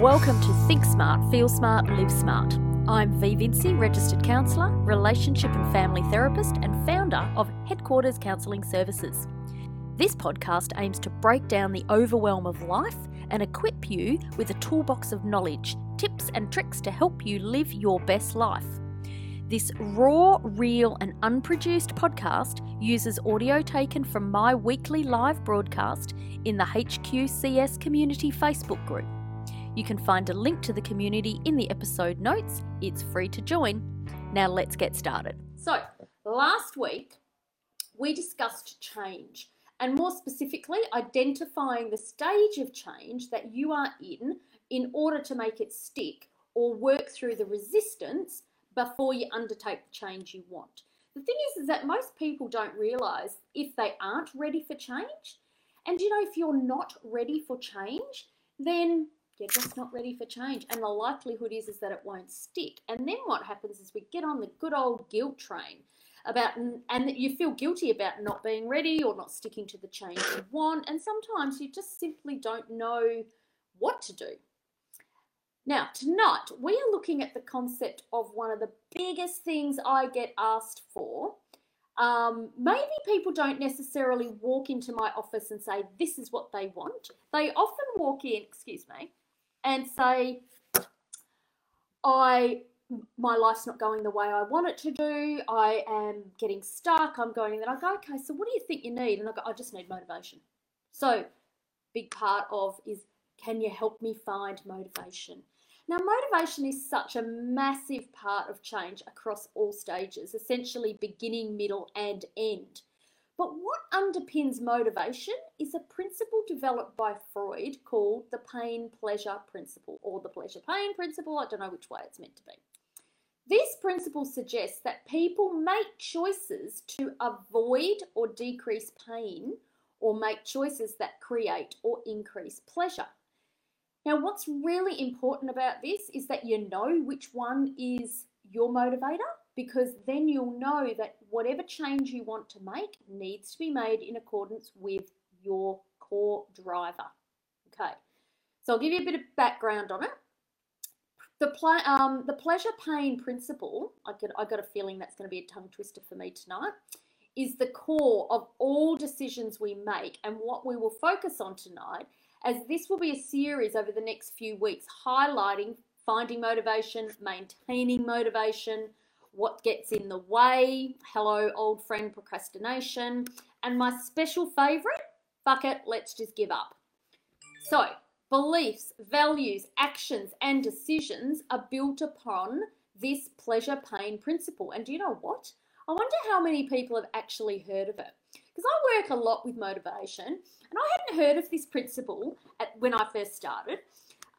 Welcome to Think Smart, Feel Smart, Live Smart. I'm V Vinci, registered counsellor, relationship and family therapist, and founder of Headquarters Counselling Services. This podcast aims to break down the overwhelm of life and equip you with a toolbox of knowledge, tips, and tricks to help you live your best life. This raw, real, and unproduced podcast uses audio taken from my weekly live broadcast in the HQCS Community Facebook group. You can find a link to the community in the episode notes. It's free to join. Now let's get started. So, last week we discussed change and more specifically, identifying the stage of change that you are in in order to make it stick or work through the resistance before you undertake the change you want. The thing is, is that most people don't realize if they aren't ready for change. And you know, if you're not ready for change, then you're just not ready for change. And the likelihood is, is that it won't stick. And then what happens is we get on the good old guilt train about and you feel guilty about not being ready or not sticking to the change you want and sometimes you just simply don't know what to do now, tonight we are looking at the concept of one of the biggest things I get asked for. Um, maybe people don't necessarily walk into my office and say, This is what they want. They often walk in, excuse me, and say, I my life's not going the way I want it to do. I am getting stuck. I'm going, and then I go, okay, so what do you think you need? And I go, I just need motivation. So, big part of is can you help me find motivation? Now, motivation is such a massive part of change across all stages, essentially beginning, middle, and end. But what underpins motivation is a principle developed by Freud called the pain pleasure principle or the pleasure pain principle. I don't know which way it's meant to be. This principle suggests that people make choices to avoid or decrease pain or make choices that create or increase pleasure. Now, what's really important about this is that you know which one is your motivator because then you'll know that whatever change you want to make needs to be made in accordance with your core driver. Okay, so I'll give you a bit of background on it. The, pl- um, the pleasure pain principle, I, I got a feeling that's going to be a tongue twister for me tonight, is the core of all decisions we make and what we will focus on tonight as this will be a series over the next few weeks highlighting finding motivation, maintaining motivation, what gets in the way, hello, old friend procrastination, and my special favorite, fuck it, let's just give up. So, beliefs, values, actions, and decisions are built upon this pleasure pain principle. And do you know what? I wonder how many people have actually heard of it. Because I work a lot with motivation, and I hadn't heard of this principle at, when I first started.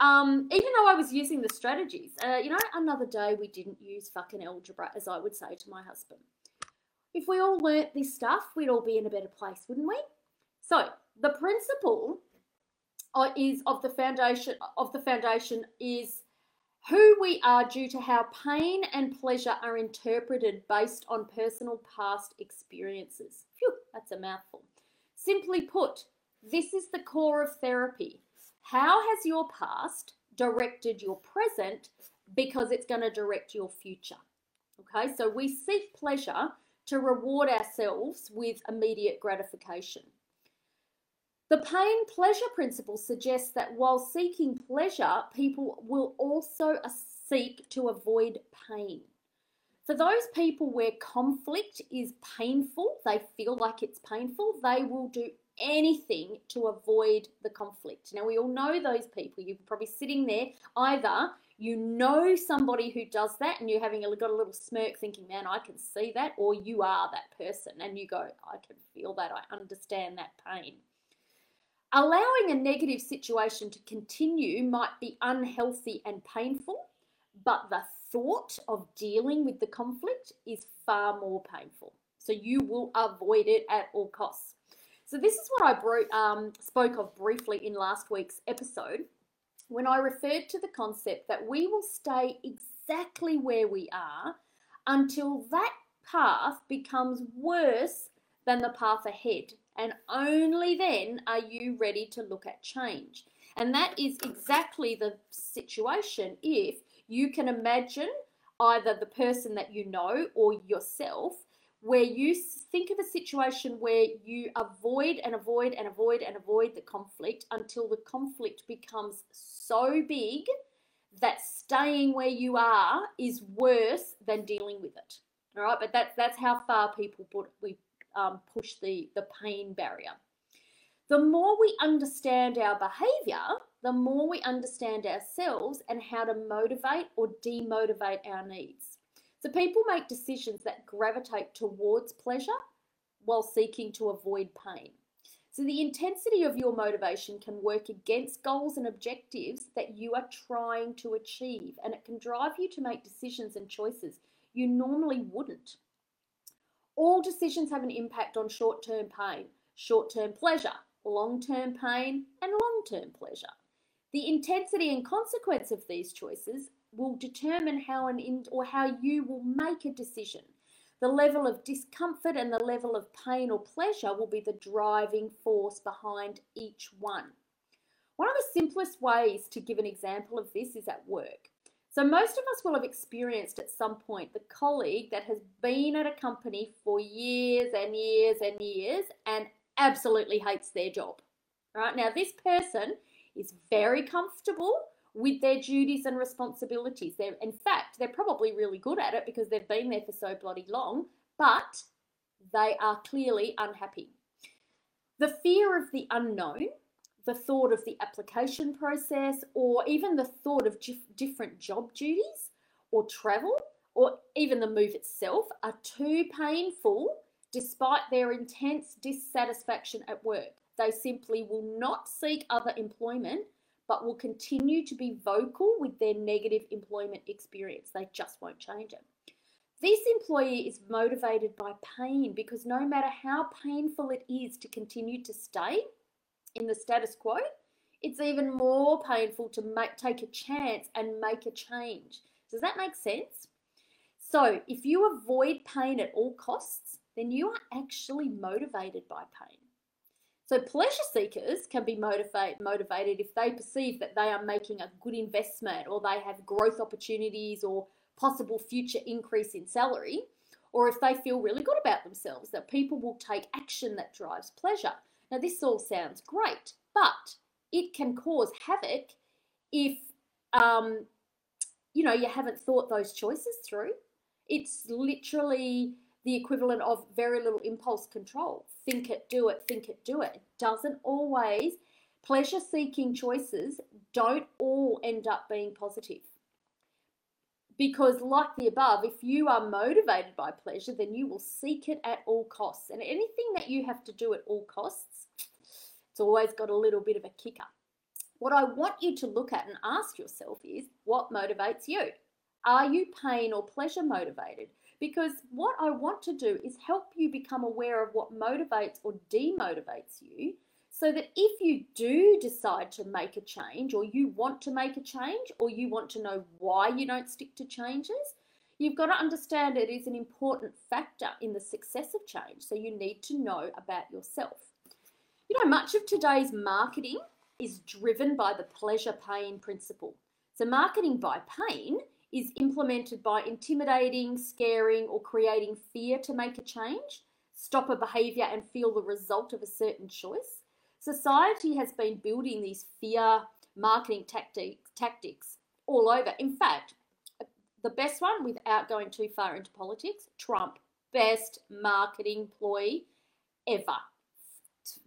Um, even though I was using the strategies, uh, you know, another day we didn't use fucking algebra, as I would say to my husband. If we all learnt this stuff, we'd all be in a better place, wouldn't we? So the principle uh, is of the foundation of the foundation is who we are due to how pain and pleasure are interpreted based on personal past experiences. Phew, that's a mouthful. Simply put, this is the core of therapy. How has your past directed your present because it's going to direct your future? Okay, so we seek pleasure to reward ourselves with immediate gratification. The pain pleasure principle suggests that while seeking pleasure, people will also seek to avoid pain. For those people where conflict is painful, they feel like it's painful, they will do anything to avoid the conflict. Now, we all know those people. You're probably sitting there, either you know somebody who does that and you're having a, got a little smirk thinking, man, I can see that, or you are that person and you go, I can feel that, I understand that pain. Allowing a negative situation to continue might be unhealthy and painful, but the thought of dealing with the conflict is far more painful. So you will avoid it at all costs. So this is what I bro- um, spoke of briefly in last week's episode when I referred to the concept that we will stay exactly where we are until that path becomes worse than the path ahead and only then are you ready to look at change. And that is exactly the situation if you can imagine either the person that you know or yourself where you think of a situation where you avoid and avoid and avoid and avoid the conflict until the conflict becomes so big that staying where you are is worse than dealing with it. All right, but that's that's how far people put we um, push the the pain barrier. The more we understand our behavior, the more we understand ourselves and how to motivate or demotivate our needs. So people make decisions that gravitate towards pleasure while seeking to avoid pain. So the intensity of your motivation can work against goals and objectives that you are trying to achieve, and it can drive you to make decisions and choices you normally wouldn't. All decisions have an impact on short term pain, short term pleasure, long term pain, and long term pleasure. The intensity and consequence of these choices will determine how an in, or how you will make a decision. The level of discomfort and the level of pain or pleasure will be the driving force behind each one. One of the simplest ways to give an example of this is at work. So, most of us will have experienced at some point the colleague that has been at a company for years and years and years and absolutely hates their job. Right now, this person is very comfortable with their duties and responsibilities. They're, in fact, they're probably really good at it because they've been there for so bloody long, but they are clearly unhappy. The fear of the unknown, the thought of the application process, or even the thought of different job duties or travel, or even the move itself are too painful despite their intense dissatisfaction at work. They simply will not seek other employment but will continue to be vocal with their negative employment experience. They just won't change it. This employee is motivated by pain because no matter how painful it is to continue to stay in the status quo, it's even more painful to make, take a chance and make a change. Does that make sense? So, if you avoid pain at all costs, then you are actually motivated by pain. So pleasure seekers can be motivate, motivated if they perceive that they are making a good investment or they have growth opportunities or possible future increase in salary, or if they feel really good about themselves, that people will take action that drives pleasure. Now, this all sounds great, but it can cause havoc if um, you know you haven't thought those choices through. It's literally the equivalent of very little impulse control. Think it, do it, think it, do it. It doesn't always, pleasure seeking choices don't all end up being positive. Because, like the above, if you are motivated by pleasure, then you will seek it at all costs. And anything that you have to do at all costs, it's always got a little bit of a kicker. What I want you to look at and ask yourself is what motivates you? Are you pain or pleasure motivated? Because what I want to do is help you become aware of what motivates or demotivates you so that if you do decide to make a change or you want to make a change or you want to know why you don't stick to changes, you've got to understand it is an important factor in the success of change. So you need to know about yourself. You know, much of today's marketing is driven by the pleasure pain principle. So, marketing by pain is implemented by intimidating, scaring, or creating fear to make a change, stop a behavior, and feel the result of a certain choice. Society has been building these fear marketing tactics, tactics all over. In fact, the best one, without going too far into politics, Trump, best marketing ploy ever.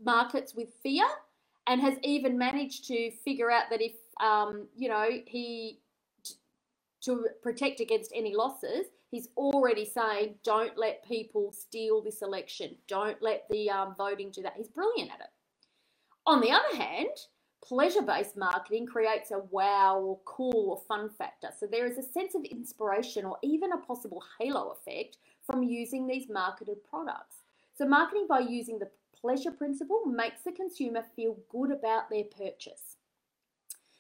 Markets with fear and has even managed to figure out that if um, you know he to protect against any losses, he's already saying, don't let people steal this election. Don't let the um, voting do that. He's brilliant at it. On the other hand, pleasure based marketing creates a wow or cool or fun factor. So there is a sense of inspiration or even a possible halo effect from using these marketed products. So, marketing by using the pleasure principle makes the consumer feel good about their purchase.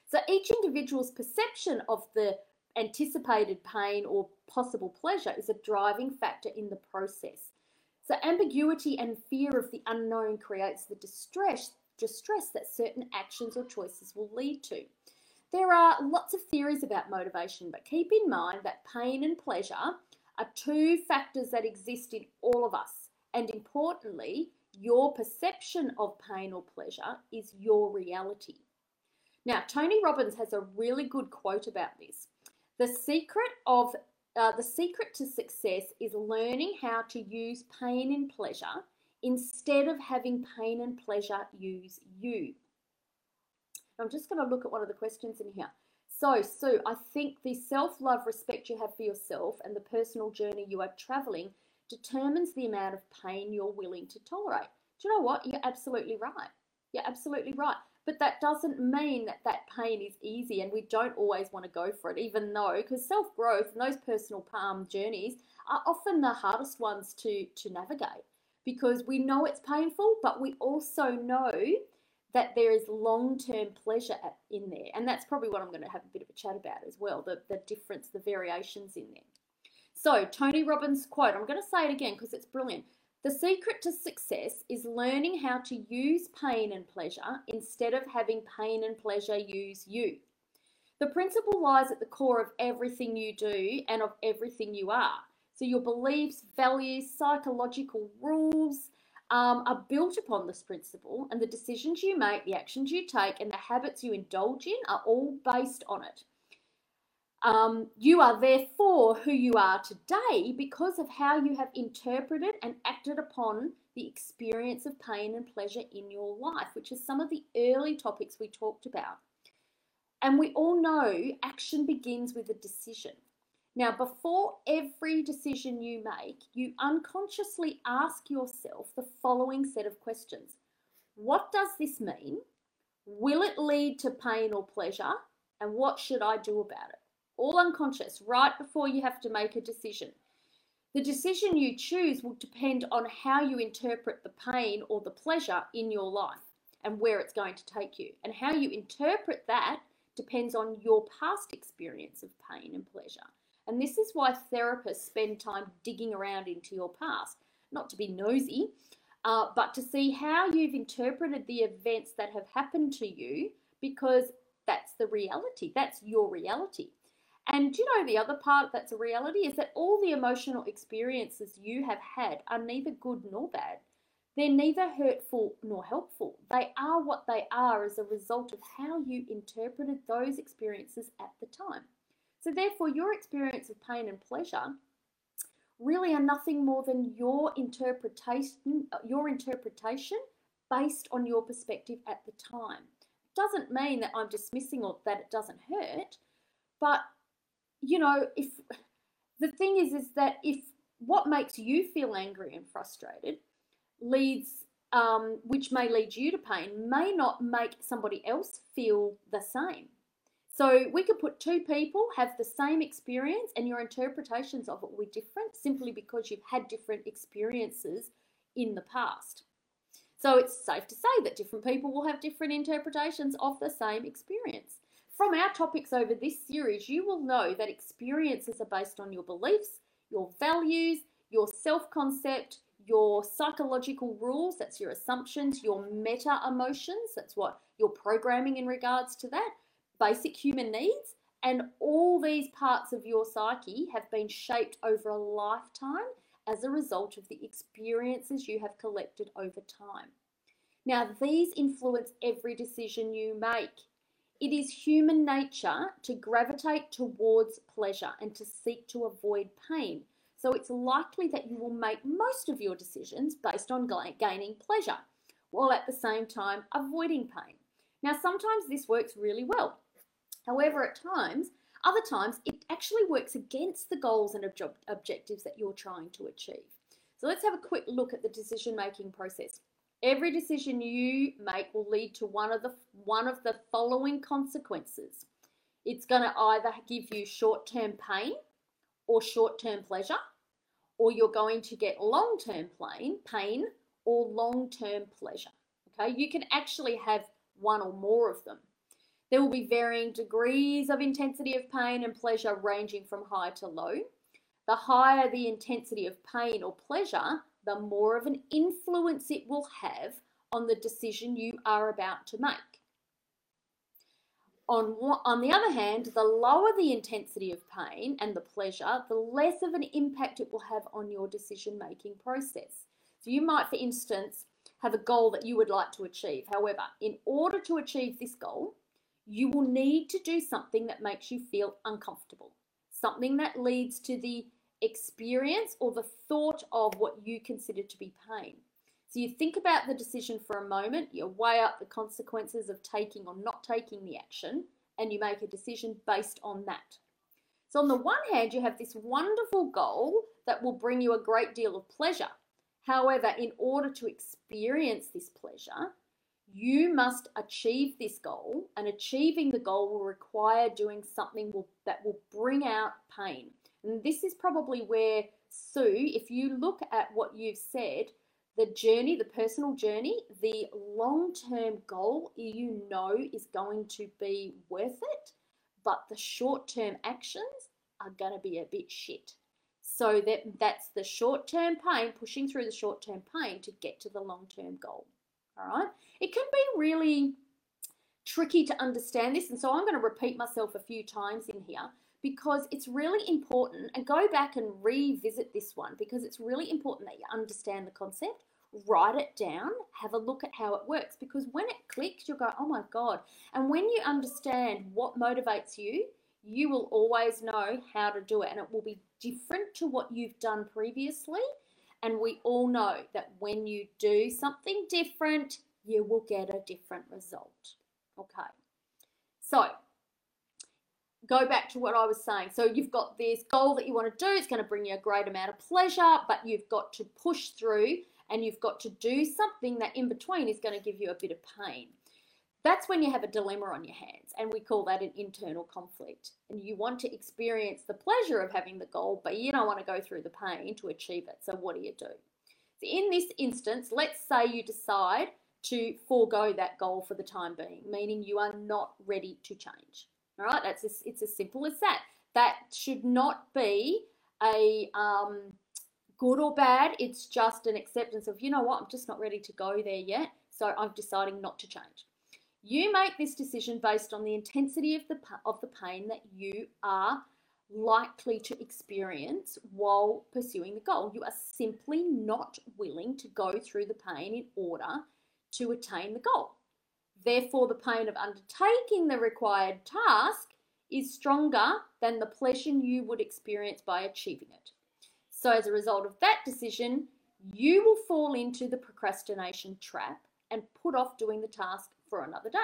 So, each individual's perception of the anticipated pain or possible pleasure is a driving factor in the process. So, ambiguity and fear of the unknown creates the distress distress that certain actions or choices will lead to. There are lots of theories about motivation, but keep in mind that pain and pleasure are two factors that exist in all of us. And importantly, your perception of pain or pleasure is your reality. Now, Tony Robbins has a really good quote about this. The secret of uh, the secret to success is learning how to use pain and pleasure instead of having pain and pleasure use you. I'm just going to look at one of the questions in here. So, Sue, I think the self love, respect you have for yourself and the personal journey you are traveling determines the amount of pain you're willing to tolerate. Do you know what? You're absolutely right. You're absolutely right. But that doesn't mean that that pain is easy and we don't always want to go for it, even though, because self growth and those personal palm journeys are often the hardest ones to, to navigate because we know it's painful, but we also know that there is long term pleasure in there. And that's probably what I'm going to have a bit of a chat about as well the, the difference, the variations in there. So, Tony Robbins' quote, I'm going to say it again because it's brilliant. The secret to success is learning how to use pain and pleasure instead of having pain and pleasure use you. The principle lies at the core of everything you do and of everything you are. So, your beliefs, values, psychological rules um, are built upon this principle, and the decisions you make, the actions you take, and the habits you indulge in are all based on it. Um, you are therefore who you are today because of how you have interpreted and acted upon the experience of pain and pleasure in your life, which is some of the early topics we talked about. And we all know action begins with a decision. Now, before every decision you make, you unconsciously ask yourself the following set of questions What does this mean? Will it lead to pain or pleasure? And what should I do about it? All unconscious, right before you have to make a decision. The decision you choose will depend on how you interpret the pain or the pleasure in your life and where it's going to take you. And how you interpret that depends on your past experience of pain and pleasure. And this is why therapists spend time digging around into your past, not to be nosy, uh, but to see how you've interpreted the events that have happened to you because that's the reality. That's your reality. And do you know the other part that's a reality is that all the emotional experiences you have had are neither good nor bad. They're neither hurtful nor helpful. They are what they are as a result of how you interpreted those experiences at the time. So, therefore, your experience of pain and pleasure really are nothing more than your interpretation, your interpretation based on your perspective at the time. Doesn't mean that I'm dismissing or that it doesn't hurt, but you know, if the thing is, is that if what makes you feel angry and frustrated leads, um, which may lead you to pain, may not make somebody else feel the same. So we could put two people have the same experience and your interpretations of it will be different simply because you've had different experiences in the past. So it's safe to say that different people will have different interpretations of the same experience. From our topics over this series, you will know that experiences are based on your beliefs, your values, your self concept, your psychological rules, that's your assumptions, your meta emotions, that's what your programming in regards to that, basic human needs, and all these parts of your psyche have been shaped over a lifetime as a result of the experiences you have collected over time. Now, these influence every decision you make. It is human nature to gravitate towards pleasure and to seek to avoid pain. So it's likely that you will make most of your decisions based on gaining pleasure, while at the same time avoiding pain. Now, sometimes this works really well. However, at times, other times, it actually works against the goals and ob- objectives that you're trying to achieve. So let's have a quick look at the decision making process. Every decision you make will lead to one of the one of the following consequences. It's going to either give you short-term pain or short-term pleasure, or you're going to get long-term pain, pain or long-term pleasure. Okay? You can actually have one or more of them. There will be varying degrees of intensity of pain and pleasure ranging from high to low. The higher the intensity of pain or pleasure, the more of an influence it will have on the decision you are about to make. On, on the other hand, the lower the intensity of pain and the pleasure, the less of an impact it will have on your decision making process. So, you might, for instance, have a goal that you would like to achieve. However, in order to achieve this goal, you will need to do something that makes you feel uncomfortable, something that leads to the experience or the thought of what you consider to be pain. So you think about the decision for a moment, you weigh up the consequences of taking or not taking the action, and you make a decision based on that. So, on the one hand, you have this wonderful goal that will bring you a great deal of pleasure. However, in order to experience this pleasure, you must achieve this goal, and achieving the goal will require doing something will, that will bring out pain. And this is probably where Sue, if you look at what you've said, the journey, the personal journey, the long term goal you know is going to be worth it, but the short term actions are going to be a bit shit. So that that's the short term pain, pushing through the short term pain to get to the long term goal. All right. It can be really tricky to understand this, and so I'm going to repeat myself a few times in here because it's really important and go back and revisit this one because it's really important that you understand the concept write it down have a look at how it works because when it clicks you'll go oh my god. And when you understand what motivates you you will always know how to do it and it will be different to what you've done previously. And we all know that when you do something different you will get a different result. Okay. So go back to what I was saying. So you've got this goal that you want to do, it's going to bring you a great amount of pleasure, but you've got to push through and you've got to do something that in between is going to give you a bit of pain. That's when you have a dilemma on your hands, and we call that an internal conflict. And you want to experience the pleasure of having the goal, but you don't want to go through the pain to achieve it. So, what do you do? So, in this instance, let's say you decide to forego that goal for the time being, meaning you are not ready to change. All right, that's it's as simple as that. That should not be a um, good or bad. It's just an acceptance of, you know what, I'm just not ready to go there yet. So I'm deciding not to change. You make this decision based on the intensity of the of the pain that you are likely to experience while pursuing the goal. You are simply not willing to go through the pain in order to attain the goal. Therefore, the pain of undertaking the required task is stronger than the pleasure you would experience by achieving it. So, as a result of that decision, you will fall into the procrastination trap and put off doing the task for another day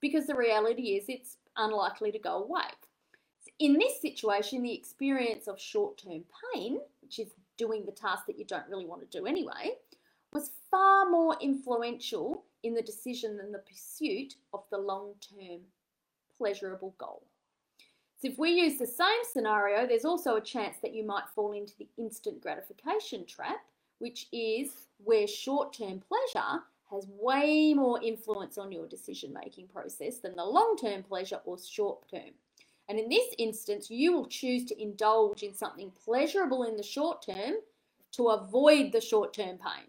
because the reality is it's unlikely to go away. In this situation, the experience of short term pain, which is doing the task that you don't really want to do anyway, was far more influential in the decision than the pursuit of the long term pleasurable goal. So, if we use the same scenario, there's also a chance that you might fall into the instant gratification trap, which is where short term pleasure has way more influence on your decision making process than the long term pleasure or short term. And in this instance, you will choose to indulge in something pleasurable in the short term to avoid the short term pain.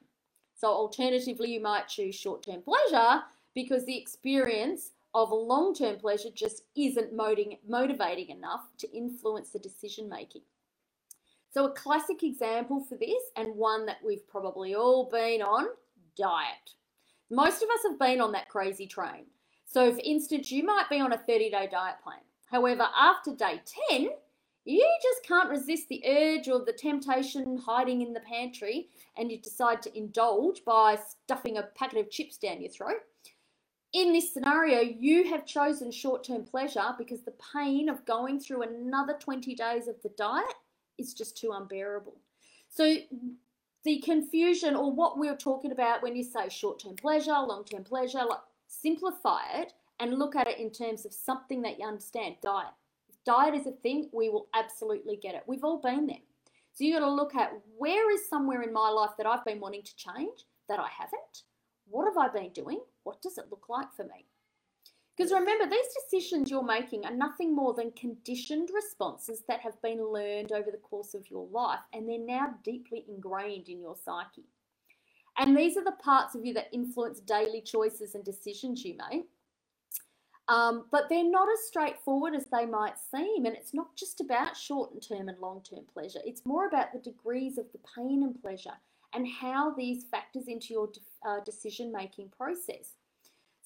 So alternatively, you might choose short-term pleasure because the experience of long-term pleasure just isn't motivating enough to influence the decision making. So a classic example for this and one that we've probably all been on, diet. Most of us have been on that crazy train. So for instance, you might be on a 30-day diet plan. However, after day 10, you just can't resist the urge or the temptation hiding in the pantry and you decide to indulge by stuffing a packet of chips down your throat. In this scenario, you have chosen short term pleasure because the pain of going through another 20 days of the diet is just too unbearable. So, the confusion or what we are talking about when you say short term pleasure, long term pleasure, like simplify it and look at it in terms of something that you understand diet diet is a thing, we will absolutely get it. We've all been there. So you got to look at where is somewhere in my life that I've been wanting to change that I haven't? What have I been doing? What does it look like for me? Because remember, these decisions you're making are nothing more than conditioned responses that have been learned over the course of your life and they're now deeply ingrained in your psyche. And these are the parts of you that influence daily choices and decisions you make. Um, but they're not as straightforward as they might seem. And it's not just about short term and long term pleasure, it's more about the degrees of the pain and pleasure and how these factors into your uh, decision making process.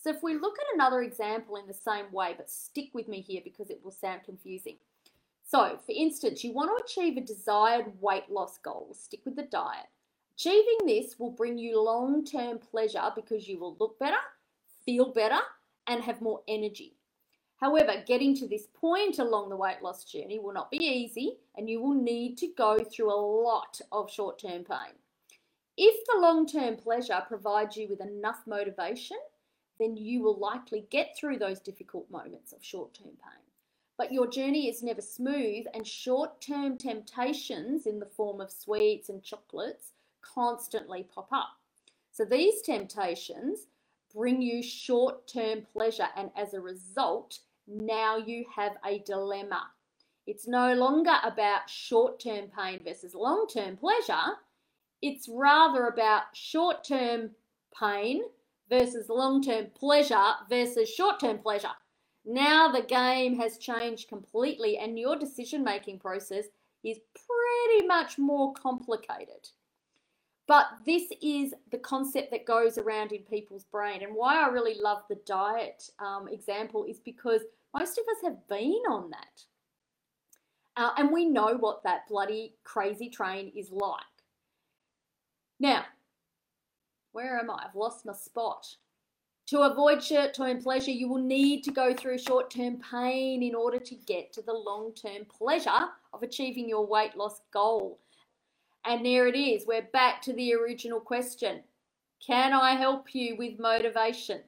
So, if we look at another example in the same way, but stick with me here because it will sound confusing. So, for instance, you want to achieve a desired weight loss goal, stick with the diet. Achieving this will bring you long term pleasure because you will look better, feel better, and have more energy. However, getting to this point along the weight loss journey will not be easy, and you will need to go through a lot of short term pain. If the long term pleasure provides you with enough motivation, then you will likely get through those difficult moments of short term pain. But your journey is never smooth, and short term temptations in the form of sweets and chocolates constantly pop up. So these temptations bring you short term pleasure, and as a result, now you have a dilemma. It's no longer about short term pain versus long term pleasure, it's rather about short term pain versus long term pleasure versus short term pleasure. Now the game has changed completely, and your decision making process is pretty much more complicated. But this is the concept that goes around in people's brain. And why I really love the diet um, example is because most of us have been on that. Uh, and we know what that bloody crazy train is like. Now, where am I? I've lost my spot. To avoid short term pleasure, you will need to go through short term pain in order to get to the long term pleasure of achieving your weight loss goal. And there it is. We're back to the original question Can I help you with motivation?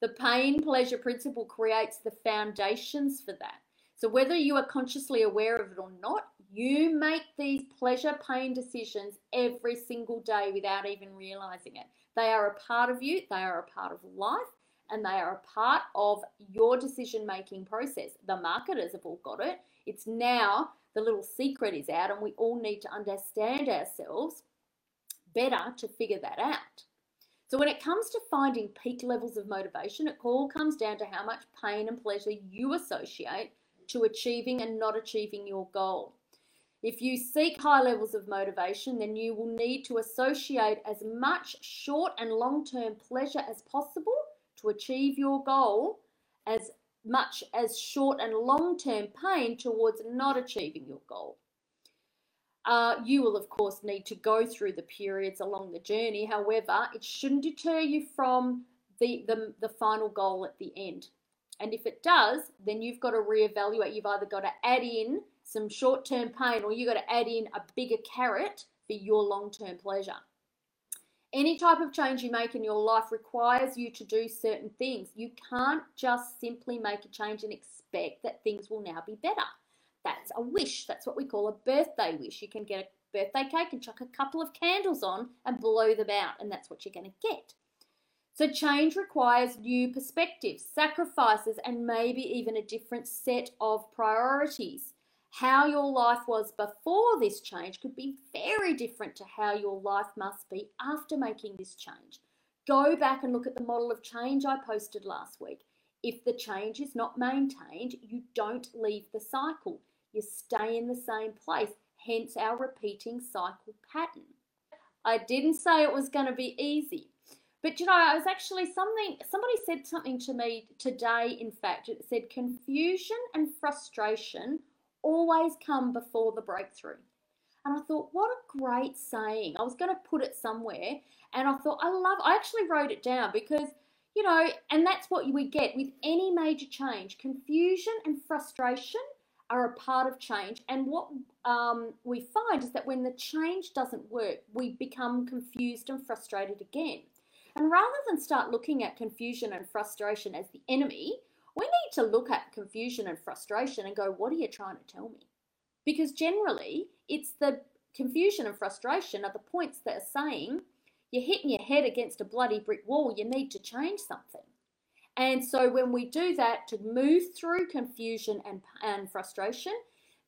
The pain pleasure principle creates the foundations for that. So, whether you are consciously aware of it or not, you make these pleasure pain decisions every single day without even realizing it. They are a part of you, they are a part of life, and they are a part of your decision making process. The marketers have all got it. It's now the little secret is out, and we all need to understand ourselves better to figure that out. So, when it comes to finding peak levels of motivation, it all comes down to how much pain and pleasure you associate to achieving and not achieving your goal. If you seek high levels of motivation, then you will need to associate as much short and long term pleasure as possible to achieve your goal as much as short and long term pain towards not achieving your goal. Uh, you will, of course, need to go through the periods along the journey. However, it shouldn't deter you from the, the, the final goal at the end. And if it does, then you've got to reevaluate. You've either got to add in some short term pain or you've got to add in a bigger carrot for your long term pleasure. Any type of change you make in your life requires you to do certain things. You can't just simply make a change and expect that things will now be better. That's a wish. That's what we call a birthday wish. You can get a birthday cake and chuck a couple of candles on and blow them out, and that's what you're going to get. So, change requires new perspectives, sacrifices, and maybe even a different set of priorities how your life was before this change could be very different to how your life must be after making this change. Go back and look at the model of change I posted last week. If the change is not maintained, you don't leave the cycle. You stay in the same place, hence our repeating cycle pattern. I didn't say it was going to be easy. But you know, I was actually something somebody said something to me today, in fact. It said confusion and frustration always come before the breakthrough. And I thought, what a great saying. I was going to put it somewhere. And I thought, I love, I actually wrote it down because, you know, and that's what we get with any major change. Confusion and frustration are a part of change. And what um, we find is that when the change doesn't work, we become confused and frustrated again. And rather than start looking at confusion and frustration as the enemy, we need to look at confusion and frustration and go, what are you trying to tell me? Because generally, it's the confusion and frustration are the points that are saying you're hitting your head against a bloody brick wall, you need to change something. And so when we do that to move through confusion and, and frustration,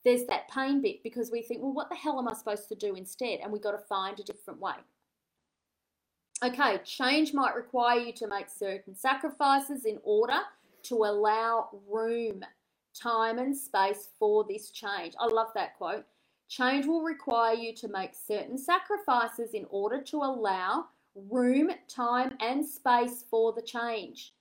there's that pain bit because we think, well, what the hell am I supposed to do instead? And we've got to find a different way. Okay, change might require you to make certain sacrifices in order to allow room, time, and space for this change. I love that quote. Change will require you to make certain sacrifices in order to allow room, time, and space for the change.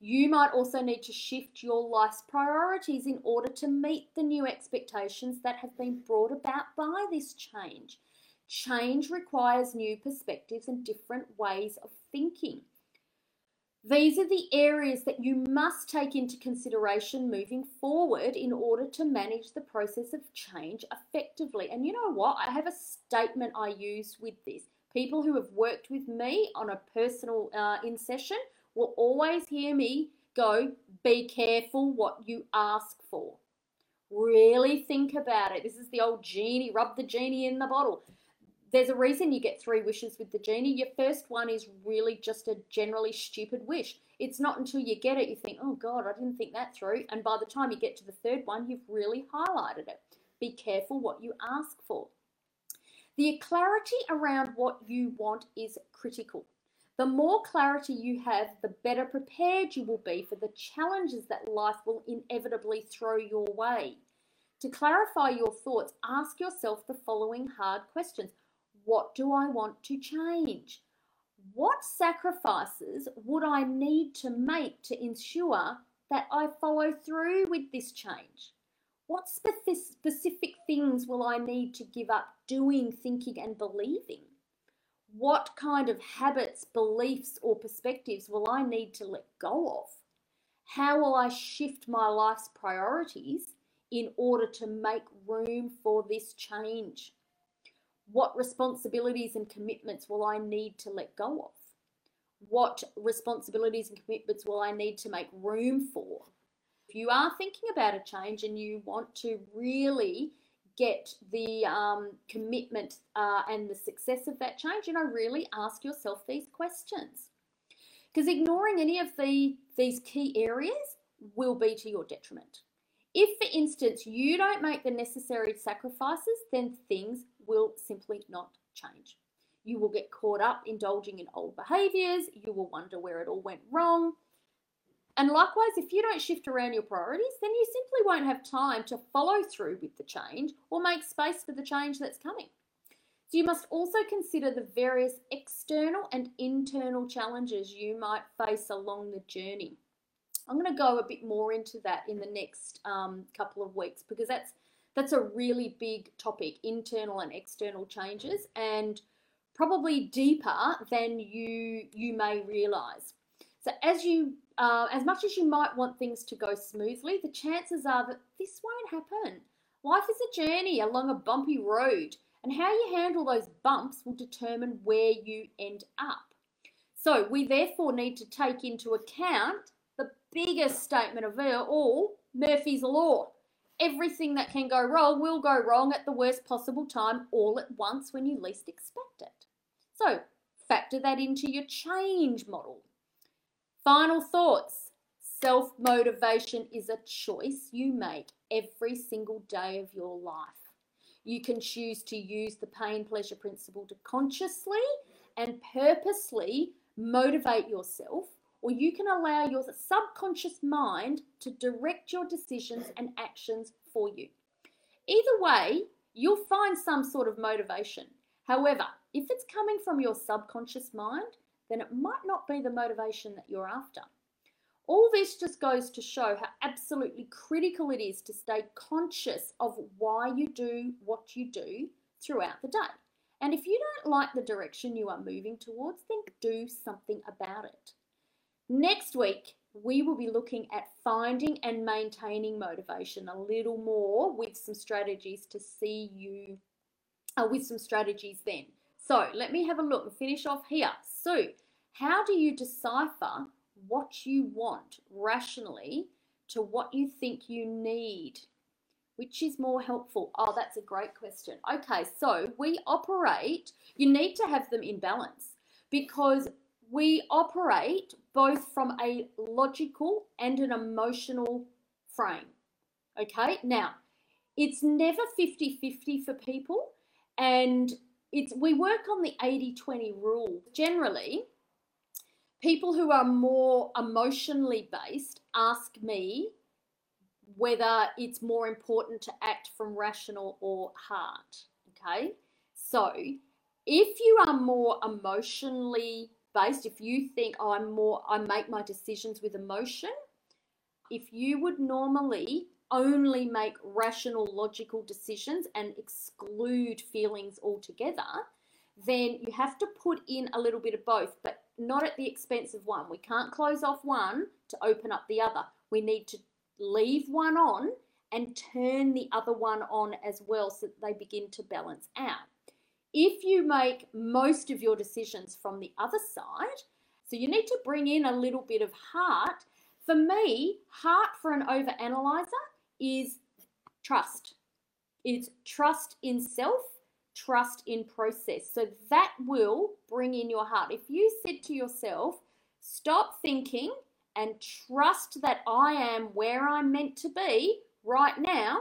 You might also need to shift your life's priorities in order to meet the new expectations that have been brought about by this change. Change requires new perspectives and different ways of thinking. These are the areas that you must take into consideration moving forward in order to manage the process of change effectively. And you know what? I have a statement I use with this. People who have worked with me on a personal uh, in session will always hear me go, be careful what you ask for. Really think about it. This is the old genie, rub the genie in the bottle. There's a reason you get three wishes with the genie. Your first one is really just a generally stupid wish. It's not until you get it you think, oh God, I didn't think that through. And by the time you get to the third one, you've really highlighted it. Be careful what you ask for. The clarity around what you want is critical. The more clarity you have, the better prepared you will be for the challenges that life will inevitably throw your way. To clarify your thoughts, ask yourself the following hard questions What do I want to change? What sacrifices would I need to make to ensure that I follow through with this change? What specific things will I need to give up doing, thinking, and believing? what kind of habits, beliefs, or perspectives will I need to let go of? How will I shift my life's priorities in order to make room for this change? What responsibilities and commitments will I need to let go of? What responsibilities and commitments will I need to make room for? If you are thinking about a change and you want to really get the um, commitment uh, and the success of that change, you know, really ask yourself these questions. Because ignoring any of the these key areas will be to your detriment. If, for instance, you don't make the necessary sacrifices, then things will simply not change. You will get caught up indulging in old behaviors, you will wonder where it all went wrong, and likewise, if you don't shift around your priorities, then you simply won't have time to follow through with the change or make space for the change that's coming. So you must also consider the various external and internal challenges you might face along the journey. I'm going to go a bit more into that in the next um, couple of weeks because that's that's a really big topic, internal and external changes, and probably deeper than you you may realize. So as you uh, as much as you might want things to go smoothly, the chances are that this won't happen. Life is a journey along a bumpy road, and how you handle those bumps will determine where you end up. So, we therefore need to take into account the biggest statement of all Murphy's Law. Everything that can go wrong will go wrong at the worst possible time all at once when you least expect it. So, factor that into your change model. Final thoughts. Self motivation is a choice you make every single day of your life. You can choose to use the pain pleasure principle to consciously and purposely motivate yourself, or you can allow your subconscious mind to direct your decisions and actions for you. Either way, you'll find some sort of motivation. However, if it's coming from your subconscious mind, then it might not be the motivation that you're after. All this just goes to show how absolutely critical it is to stay conscious of why you do what you do throughout the day. And if you don't like the direction you are moving towards, then do something about it. Next week, we will be looking at finding and maintaining motivation a little more with some strategies to see you, uh, with some strategies then. So let me have a look and finish off here. So, how do you decipher what you want rationally to what you think you need? Which is more helpful? Oh, that's a great question. Okay, so we operate, you need to have them in balance because we operate both from a logical and an emotional frame. Okay, now it's never 50 50 for people, and it's we work on the 80-20 rule. Generally, people who are more emotionally based ask me whether it's more important to act from rational or heart. Okay, so if you are more emotionally based, if you think oh, I'm more, I make my decisions with emotion, if you would normally only make rational, logical decisions and exclude feelings altogether, then you have to put in a little bit of both, but not at the expense of one. We can't close off one to open up the other. We need to leave one on and turn the other one on as well so that they begin to balance out. If you make most of your decisions from the other side, so you need to bring in a little bit of heart. For me, heart for an overanalyzer is trust. It's trust in self, trust in process. So that will bring in your heart. If you said to yourself, stop thinking and trust that I am where I'm meant to be right now,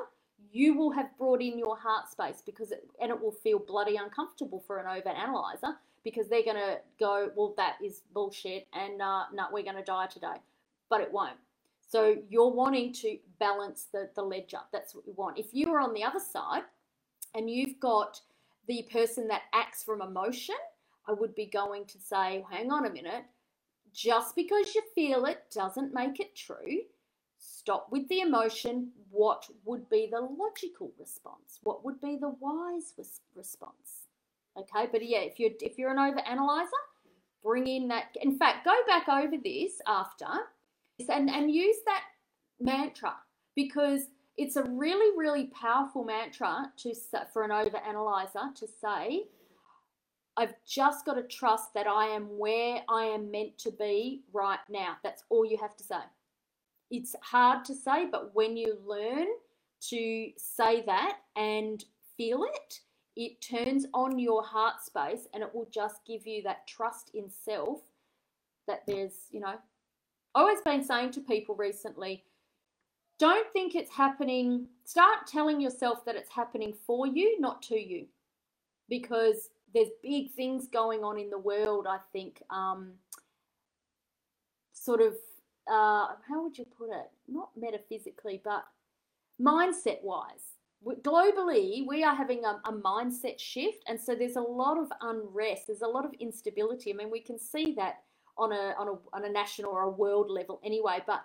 you will have brought in your heart space because it, and it will feel bloody uncomfortable for an over analyzer because they're going to go, well, that is bullshit and uh, no, we're going to die today. But it won't. So you're wanting to balance the, the ledger. That's what you want. If you are on the other side and you've got the person that acts from emotion, I would be going to say, hang on a minute, just because you feel it doesn't make it true. Stop with the emotion. What would be the logical response? What would be the wise response? Okay, but yeah, if you're if you're an over analyzer, bring in that. In fact, go back over this after and, and use that mantra because it's a really, really powerful mantra to for an over analyzer to say, I've just got to trust that I am where I am meant to be right now. That's all you have to say. It's hard to say, but when you learn to say that and feel it, it turns on your heart space and it will just give you that trust in self that there's, you know, I've always been saying to people recently, don't think it's happening. Start telling yourself that it's happening for you, not to you. Because there's big things going on in the world, I think. Um, sort of, uh, how would you put it? Not metaphysically, but mindset wise. Globally, we are having a, a mindset shift, and so there's a lot of unrest, there's a lot of instability. I mean, we can see that on a on a on a national or a world level anyway. But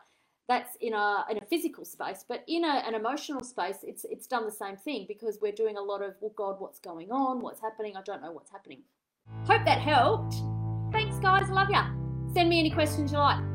that's in a in a physical space. But in a, an emotional space, it's it's done the same thing because we're doing a lot of well, God, what's going on? What's happening? I don't know what's happening. Hope that helped. Thanks, guys. Love ya. Send me any questions you like.